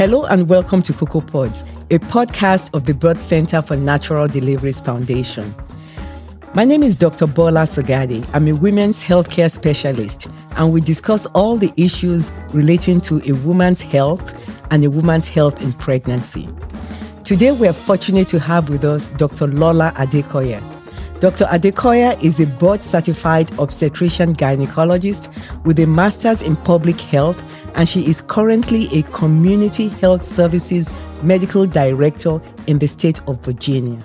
Hello and welcome to Cocoa Pods, a podcast of the Birth Center for Natural Deliveries Foundation. My name is Dr. Bola Sagadi. I'm a women's healthcare specialist, and we discuss all the issues relating to a woman's health and a woman's health in pregnancy. Today, we are fortunate to have with us Dr. Lola Adekoya. Dr. Adekoya is a board certified obstetrician gynecologist with a master's in public health, and she is currently a community health services medical director in the state of Virginia.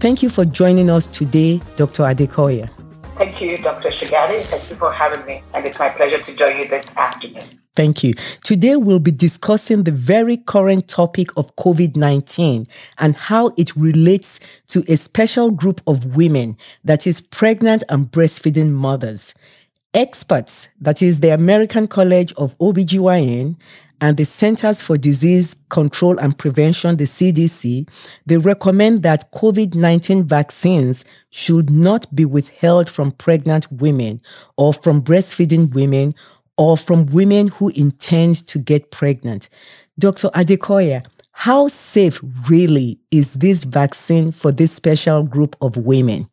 Thank you for joining us today, Dr. Adekoya. Thank you, Dr. Shigari. Thank you for having me. And it's my pleasure to join you this afternoon. Thank you. Today, we'll be discussing the very current topic of COVID 19 and how it relates to a special group of women, that is, pregnant and breastfeeding mothers. Experts, that is, the American College of OBGYN and the Centers for Disease Control and Prevention, the CDC, they recommend that COVID 19 vaccines should not be withheld from pregnant women or from breastfeeding women or from women who intend to get pregnant. Dr. Adekoya, how safe really is this vaccine for this special group of women?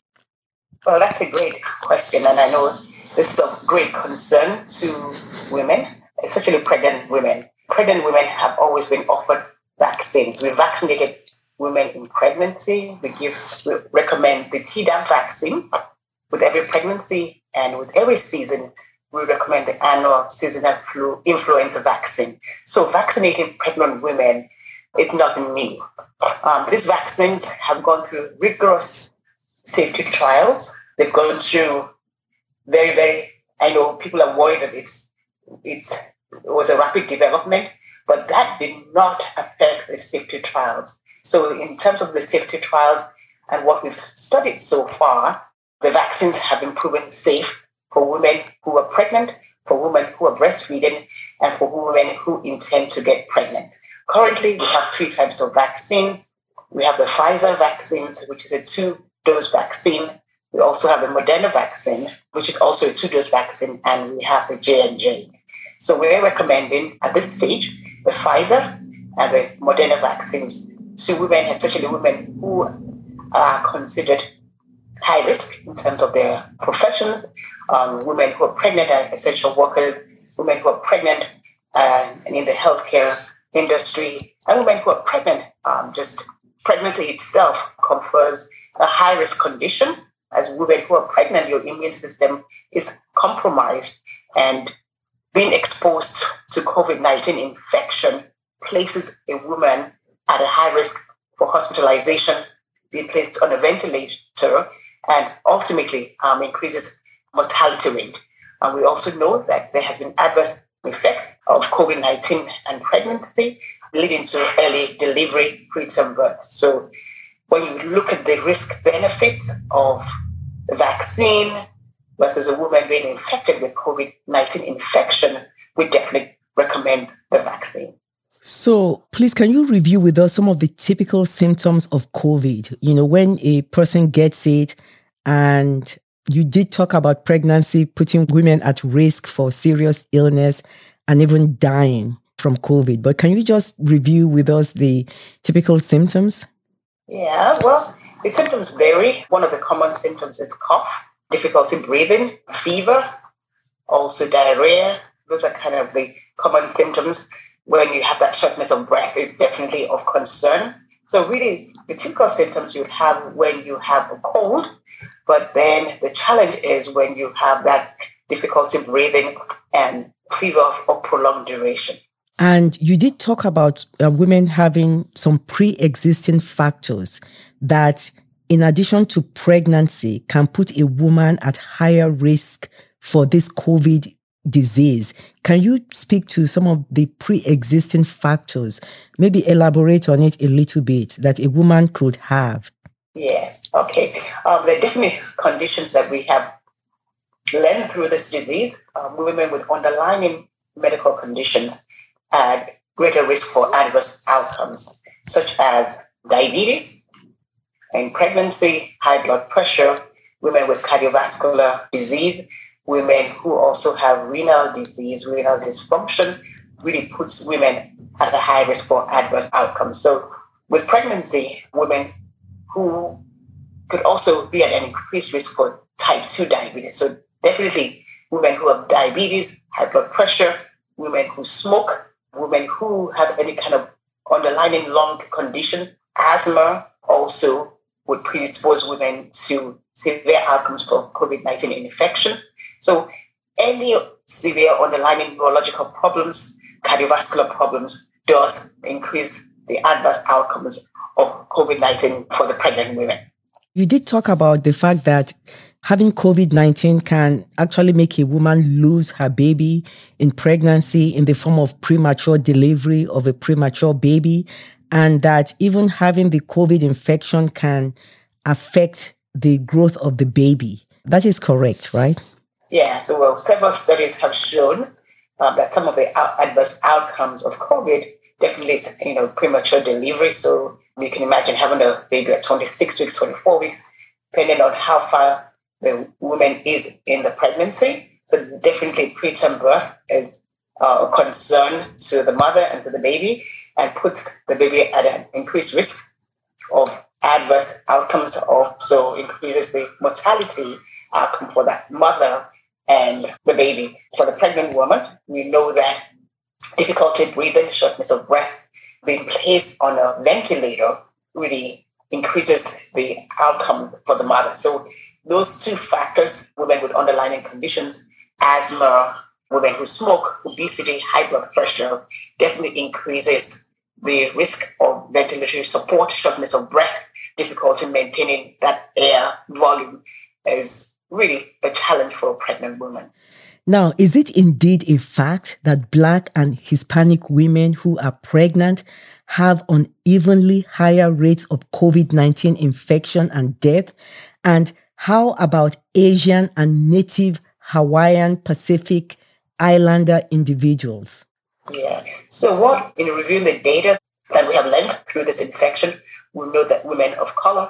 Well, that's a great question. And I know this is of great concern to women, especially pregnant women pregnant women have always been offered vaccines. We vaccinated women in pregnancy. We give, we recommend the Tdap vaccine with every pregnancy and with every season. We recommend the annual seasonal flu influenza vaccine. So vaccinating pregnant women is nothing new. Um, these vaccines have gone through rigorous safety trials. They've gone through very, very. I know people are worried that it's it's it was a rapid development, but that did not affect the safety trials. So, in terms of the safety trials and what we've studied so far, the vaccines have been proven safe for women who are pregnant, for women who are breastfeeding, and for women who intend to get pregnant. Currently, we have three types of vaccines. We have the Pfizer vaccines, which is a two-dose vaccine. We also have the Moderna vaccine, which is also a two-dose vaccine, and we have the J&J. So we're recommending at this stage the Pfizer and the Moderna vaccines to women, especially women who are considered high risk in terms of their professions, um, women who are pregnant and essential workers, women who are pregnant uh, and in the healthcare industry, and women who are pregnant. Um, just pregnancy itself confers a high risk condition. As women who are pregnant, your immune system is compromised and being exposed to COVID 19 infection places a woman at a high risk for hospitalization, being placed on a ventilator, and ultimately um, increases mortality rate. And we also know that there has been adverse effects of COVID 19 and pregnancy, leading to early delivery, preterm birth. So when you look at the risk benefits of vaccine, versus a woman being infected with COVID 19 infection, we definitely recommend the vaccine. So, please, can you review with us some of the typical symptoms of COVID? You know, when a person gets it, and you did talk about pregnancy putting women at risk for serious illness and even dying from COVID. But can you just review with us the typical symptoms? Yeah, well, the symptoms vary. One of the common symptoms is cough difficulty breathing, fever, also diarrhea. Those are kind of the common symptoms. When you have that shortness of breath is definitely of concern. So really, the typical symptoms you have when you have a cold, but then the challenge is when you have that difficulty breathing and fever of prolonged duration. And you did talk about uh, women having some pre-existing factors that in addition to pregnancy, can put a woman at higher risk for this COVID disease. Can you speak to some of the pre existing factors? Maybe elaborate on it a little bit that a woman could have. Yes, okay. Um, there are definitely conditions that we have learned through this disease. Um, women with underlying medical conditions had greater risk for adverse outcomes, such as diabetes, in pregnancy, high blood pressure, women with cardiovascular disease, women who also have renal disease, renal dysfunction, really puts women at a high risk for adverse outcomes. So with pregnancy, women who could also be at an increased risk for type 2 diabetes. So definitely women who have diabetes, high blood pressure, women who smoke, women who have any kind of underlying lung condition, asthma also would predispose women to severe outcomes for COVID-19 infection. So any severe underlying neurological problems, cardiovascular problems does increase the adverse outcomes of COVID-19 for the pregnant women. You did talk about the fact that having COVID 19 can actually make a woman lose her baby in pregnancy in the form of premature delivery of a premature baby, and that even having the COVID infection can affect the growth of the baby. That is correct, right? Yeah, so well, several studies have shown um, that some of the adverse outcomes of COVID definitely is, you know, premature delivery. So you can imagine having a baby at 26 weeks, 24 weeks, depending on how far the woman is in the pregnancy. So definitely preterm birth is uh, a concern to the mother and to the baby and puts the baby at an increased risk of adverse outcomes of so increases the mortality outcome for that mother and the baby. For the pregnant woman, we know that difficulty breathing, shortness of breath, being placed on a ventilator really increases the outcome for the mother. So those two factors, women with underlying conditions, asthma, women who smoke, obesity, high blood pressure, definitely increases the risk of ventilatory support, shortness of breath, difficulty maintaining that air volume is really a challenge for a pregnant woman. Now, is it indeed a fact that Black and Hispanic women who are pregnant have unevenly higher rates of COVID 19 infection and death? And how about Asian and Native Hawaiian Pacific Islander individuals? Yeah. So, what in reviewing the data that we have learned through this infection, we know that women of color,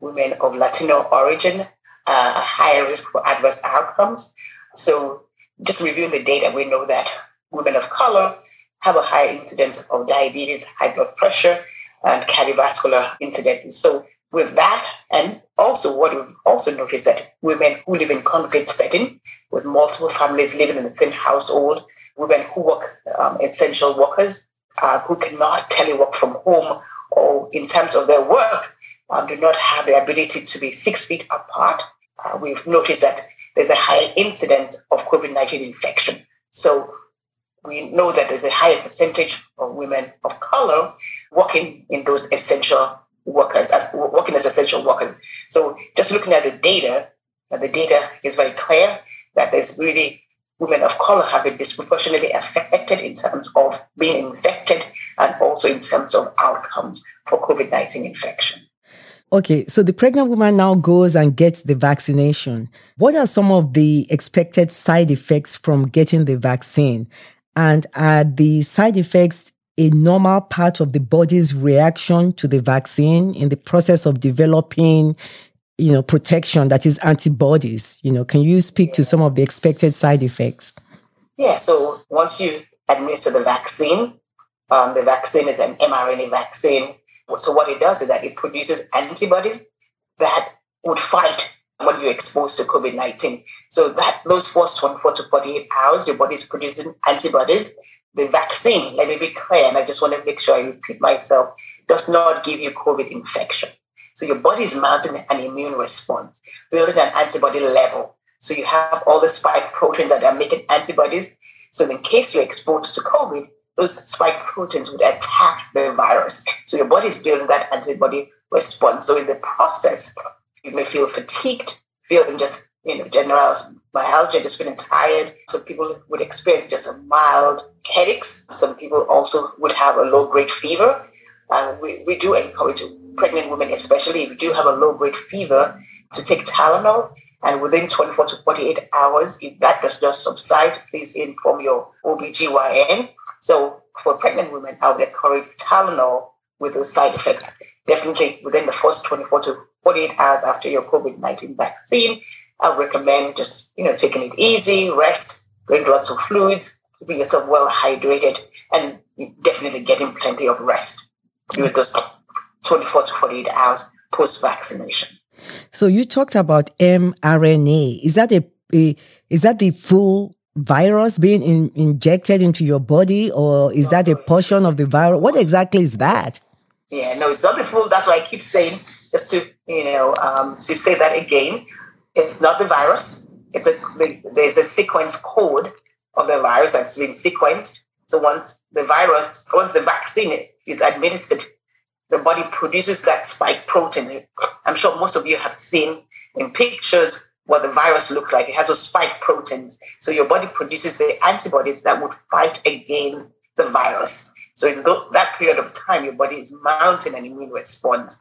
women of Latino origin, uh, higher risk for adverse outcomes. So, just reviewing the data, we know that women of color have a higher incidence of diabetes, high blood pressure, and cardiovascular incidents. So, with that, and also what we've also noticed that women who live in congregate setting with multiple families living in the same household, women who work um, essential workers uh, who cannot telework from home or in terms of their work uh, do not have the ability to be six feet apart. Uh, we've noticed that there's a higher incidence of COVID-19 infection. So we know that there's a higher percentage of women of color working in those essential workers, as working as essential workers. So just looking at the data, the data is very clear that there's really women of color have been disproportionately affected in terms of being infected and also in terms of outcomes for COVID 19 infection. Okay, so the pregnant woman now goes and gets the vaccination. What are some of the expected side effects from getting the vaccine? And are the side effects a normal part of the body's reaction to the vaccine in the process of developing you know, protection that is antibodies? You know, can you speak to some of the expected side effects? Yeah, so once you administer the vaccine, um, the vaccine is an mRNA vaccine. So what it does is that it produces antibodies that would fight when you're exposed to COVID-19. So that those first 24 to 48 hours, your body is producing antibodies. The vaccine, let me be clear, and I just want to make sure I repeat myself, does not give you COVID infection. So your body is mounting an immune response, building an antibody level. So you have all the spike proteins that are making antibodies. So in case you're exposed to COVID, those spike proteins would attack the virus. So your body is building that antibody response. So in the process, you may feel fatigued, feeling just, you know, general myalgia, just feeling tired. Some people would experience just a mild headaches. Some people also would have a low grade fever. And we, we do encourage pregnant women, especially if you do have a low grade fever, to take Tylenol. And within 24 to 48 hours, if that does not subside, please inform your OBGYN. So for pregnant women, I would encourage Tylenol with those side effects. Definitely within the first 24 to 48 hours after your COVID-19 vaccine, I recommend just, you know, taking it easy, rest, drink lots of fluids, keeping yourself well hydrated, and definitely getting plenty of rest during those 24 to 48 hours post vaccination. So you talked about mRNA. Is that a, a is that the full virus being in, injected into your body, or is that a portion of the virus? What exactly is that? Yeah, no, it's not the full. That's why I keep saying, just to you know, um, to say that again. It's not the virus. It's a there's a sequence code of the virus that's been sequenced. So once the virus, once the vaccine is administered, the body produces that spike protein. I'm sure most of you have seen in pictures what the virus looks like. It has those spike proteins. So your body produces the antibodies that would fight against the virus. So in that period of time, your body is mounting an immune response.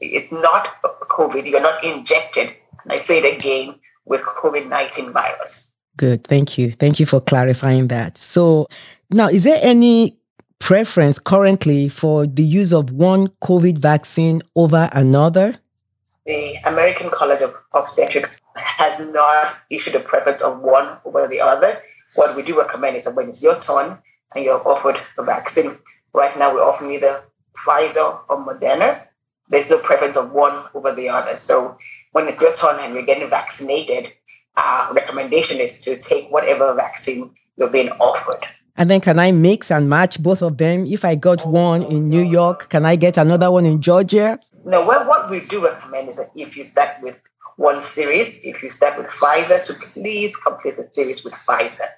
It's not COVID. You're not injected. I say it again with COVID-19 virus. Good. Thank you. Thank you for clarifying that. So now, is there any preference currently for the use of one COVID vaccine over another? The American College of Obstetrics has not issued a preference of one over the other. What we do recommend is that when it's your turn and you're offered a vaccine, right now we're offering either Pfizer or Moderna. There's no preference of one over the other. So when it's your turn and you're getting vaccinated, our recommendation is to take whatever vaccine you're being offered. And then can I mix and match both of them? If I got one in New York, can I get another one in Georgia? No, well, what we do recommend is that if you start with one series, if you start with Pfizer, to please complete the series with Pfizer.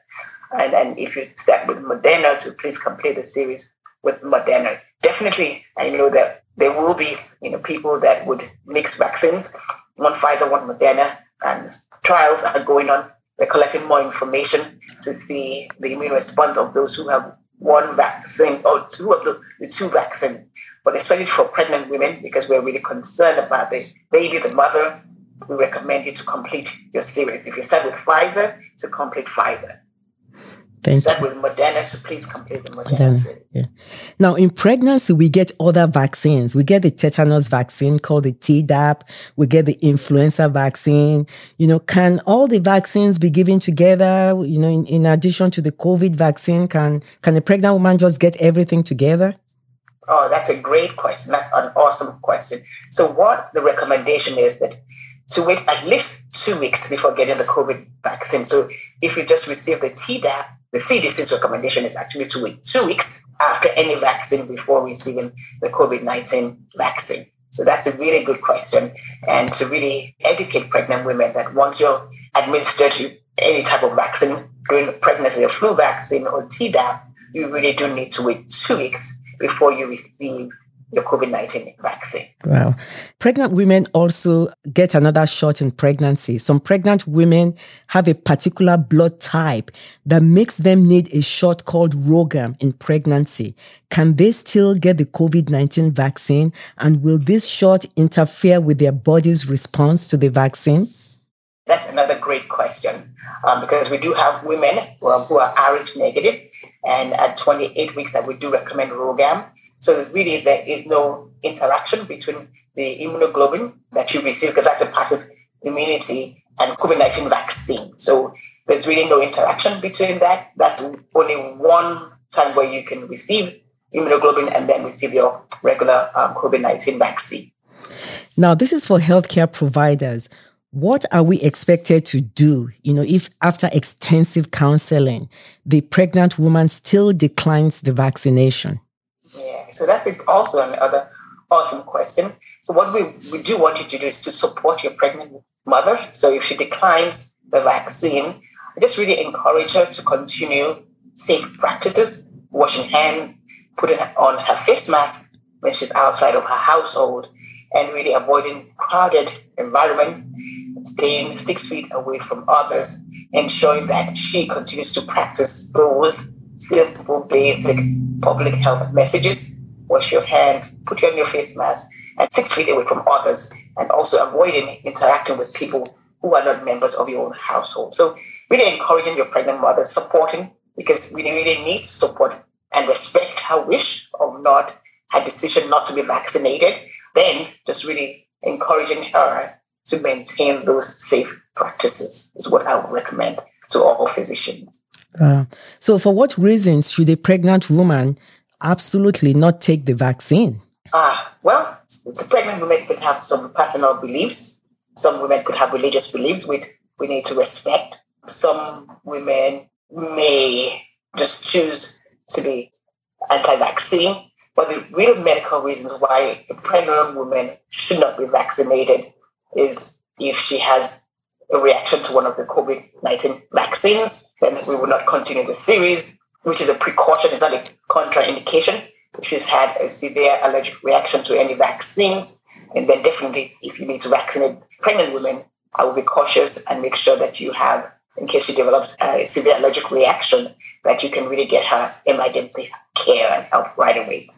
And then if you start with Moderna, to please complete the series with Moderna. Definitely, I know that there will be you know people that would mix vaccines, one Pfizer, one Moderna, and trials are going on we're collecting more information to see the immune response of those who have one vaccine or two of the, the two vaccines. But especially for pregnant women, because we're really concerned about the baby, the mother, we recommend you to complete your series. If you start with Pfizer, to complete Pfizer. Thank Start you. with Moderna, so please complete the Moderna. Moderna yeah. Now, in pregnancy, we get other vaccines. We get the tetanus vaccine called the Tdap. We get the influenza vaccine. You know, can all the vaccines be given together? You know, in, in addition to the COVID vaccine, can can a pregnant woman just get everything together? Oh, that's a great question. That's an awesome question. So, what the recommendation is that to wait at least two weeks before getting the COVID vaccine. So, if you just receive the Tdap, the CDC's recommendation is actually to wait two weeks after any vaccine before receiving the COVID 19 vaccine. So that's a really good question. And to really educate pregnant women that once you're administered any type of vaccine during pregnancy, a flu vaccine or Tdap, you really do need to wait two weeks before you receive the COVID 19 vaccine. Wow. Pregnant women also get another shot in pregnancy. Some pregnant women have a particular blood type that makes them need a shot called RhoGAM in pregnancy. Can they still get the COVID 19 vaccine? And will this shot interfere with their body's response to the vaccine? That's another great question um, because we do have women who are, who are RH negative, and at 28 weeks that we do recommend RhoGAM. So really, there is no interaction between the immunoglobulin that you receive, because that's a passive immunity, and COVID-19 vaccine. So there's really no interaction between that. That's only one time where you can receive immunoglobulin and then receive your regular um, COVID-19 vaccine. Now, this is for healthcare providers. What are we expected to do, you know, if after extensive counseling, the pregnant woman still declines the vaccination? So that's also another awesome question. So what we, we do want you to do is to support your pregnant mother. So if she declines the vaccine, I just really encourage her to continue safe practices, washing hands, putting on her face mask when she's outside of her household, and really avoiding crowded environments, staying six feet away from others, ensuring that she continues to practice those simple, basic public health messages wash your hands, put on your face mask, and six feet away from others, and also avoiding interacting with people who are not members of your own household. So really encouraging your pregnant mother, supporting, because we really need support and respect her wish of not her decision not to be vaccinated, then just really encouraging her to maintain those safe practices is what I would recommend to all physicians. Uh, so, for what reasons should a pregnant woman absolutely not take the vaccine? Ah, well, pregnant women could have some personal beliefs. Some women could have religious beliefs which we need to respect. Some women may just choose to be anti-vaccine. But the real medical reasons why a pregnant woman should not be vaccinated is if she has a reaction to one of the COVID 19 vaccines, then we will not continue the series, which is a precaution, it's not a contraindication. If she's had a severe allergic reaction to any vaccines, and then definitely if you need to vaccinate pregnant women, I will be cautious and make sure that you have, in case she develops a severe allergic reaction, that you can really get her emergency care and help right away.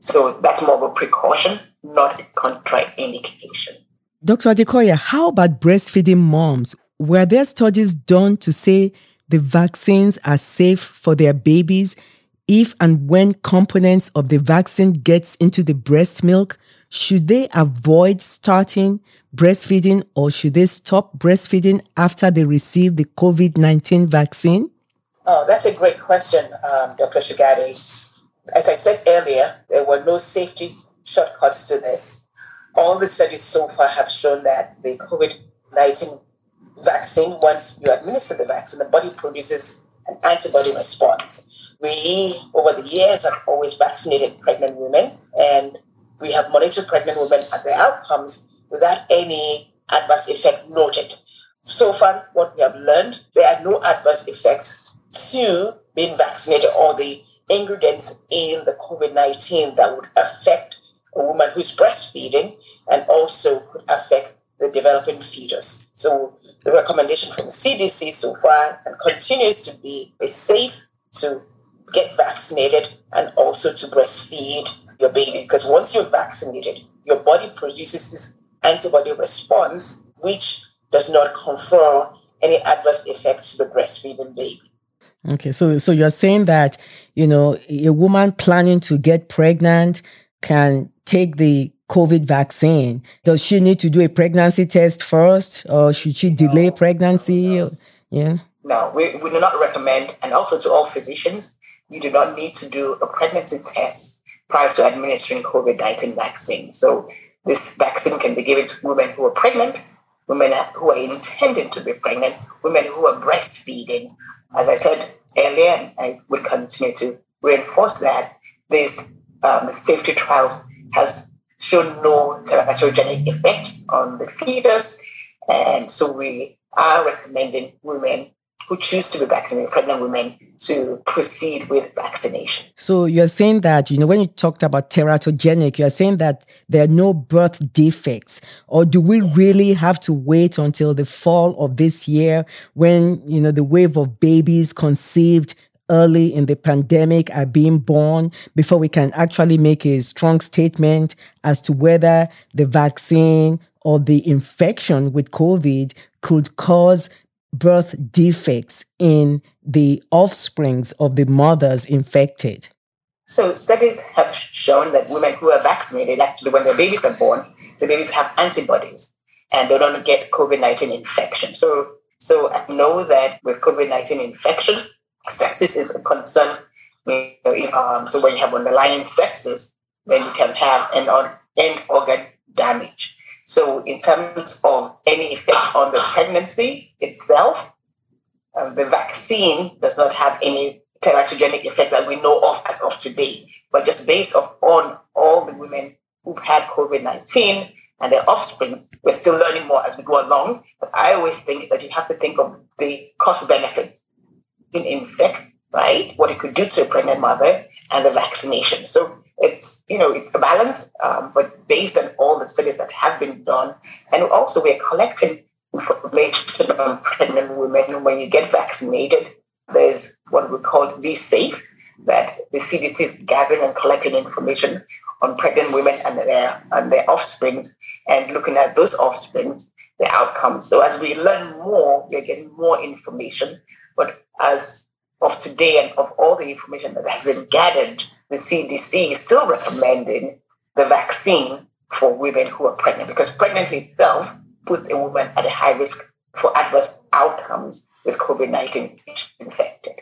So that's more of a precaution, not a contraindication. Dr. Adekoya, how about breastfeeding moms? Were there studies done to say the vaccines are safe for their babies if and when components of the vaccine gets into the breast milk? Should they avoid starting breastfeeding or should they stop breastfeeding after they receive the COVID 19 vaccine? Oh, that's a great question, um, Dr. Shugade. As I said earlier, there were no safety shortcuts to this all the studies so far have shown that the COVID 19 vaccine, once you administer the vaccine, the body produces an antibody response. We, over the years, have always vaccinated pregnant women, and we have monitored pregnant women and their outcomes without any adverse effect noted. So far, what we have learned, there are no adverse effects to being vaccinated or the ingredients in the COVID 19 that would affect a woman who's breastfeeding and also could affect the developing fetus. So the recommendation from the CDC so far and continues to be it's safe to get vaccinated and also to breastfeed your baby because once you're vaccinated, your body produces this antibody response which does not confer any adverse effects to the breastfeeding baby. Okay, so so you're saying that you know a woman planning to get pregnant can take the COVID vaccine, does she need to do a pregnancy test first or should she delay pregnancy? No. Yeah. No, we, we do not recommend, and also to all physicians, you do not need to do a pregnancy test prior to administering COVID 19 vaccine. So, this vaccine can be given to women who are pregnant, women who are intended to be pregnant, women who are breastfeeding. As I said earlier, I would continue to reinforce that these um, safety trials has shown no teratogenic effects on the fetus. And so we are recommending women who choose to be vaccinated, pregnant women, to proceed with vaccination. So you're saying that, you know, when you talked about teratogenic, you're saying that there are no birth defects. Or do we really have to wait until the fall of this year when, you know, the wave of babies conceived early in the pandemic are being born before we can actually make a strong statement as to whether the vaccine or the infection with COVID could cause birth defects in the offsprings of the mothers infected. So, studies have shown that women who are vaccinated, actually, when their babies are born, the babies have antibodies and they don't get COVID 19 infection. So, so I know that with COVID 19 infection, sepsis is a concern. You know, if, um, so when you have underlying sepsis, then you can have an end organ damage. So in terms of any effect on the pregnancy itself, uh, the vaccine does not have any teratogenic effect that we know of as of today. But just based on all the women who've had COVID-19 and their offspring, we're still learning more as we go along. But I always think that you have to think of the cost benefits infect, right? What it could do to a pregnant mother and the vaccination. So it's, you know, it's a balance, um, but based on all the studies that have been done, and also we're collecting information on pregnant women when you get vaccinated. There's what we call V-Safe, that the CDC is gathering and collecting information on pregnant women and their and their offsprings and looking at those offsprings, the outcomes. So as we learn more, we're getting more information. But as of today and of all the information that has been gathered, the CDC is still recommending the vaccine for women who are pregnant because pregnancy itself puts a woman at a high risk for adverse outcomes with COVID 19 infected.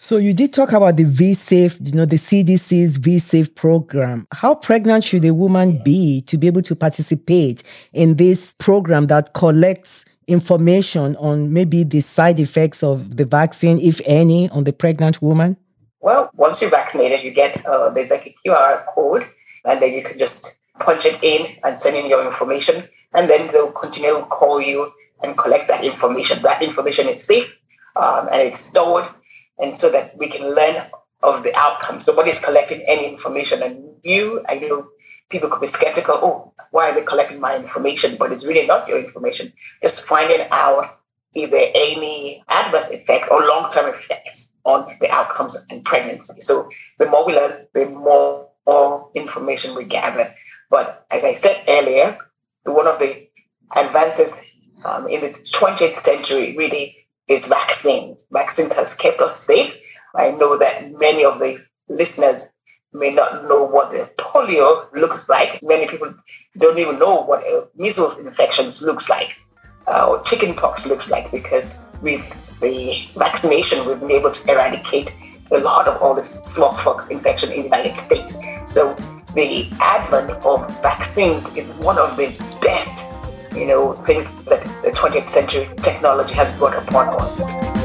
So you did talk about the V-Safe, you know, the CDC's V-Safe program. How pregnant should a woman be to be able to participate in this program that collects information on maybe the side effects of the vaccine, if any, on the pregnant woman? Well, once you're vaccinated, you get uh, there's like a QR code, and then you can just punch it in and send in your information, and then they'll continue to call you and collect that information. That information is safe um, and it's stored and so that we can learn of the outcome. Somebody's collecting any information, and you, I know people could be skeptical. Oh, why are they collecting my information? But it's really not your information. Just finding out if there are any adverse effect or long-term effects on the outcomes in pregnancy. So the more we learn, the more, more information we gather. But as I said earlier, one of the advances um, in the 20th century really is vaccines. Vaccines has kept us safe. I know that many of the listeners may not know what the polio looks like. Many people don't even know what measles infections looks like uh, or chickenpox looks like because with the vaccination, we've been able to eradicate a lot of all this smallpox infection in the United States. So the advent of vaccines is one of the best you know, things that the 20th century technology has brought upon us.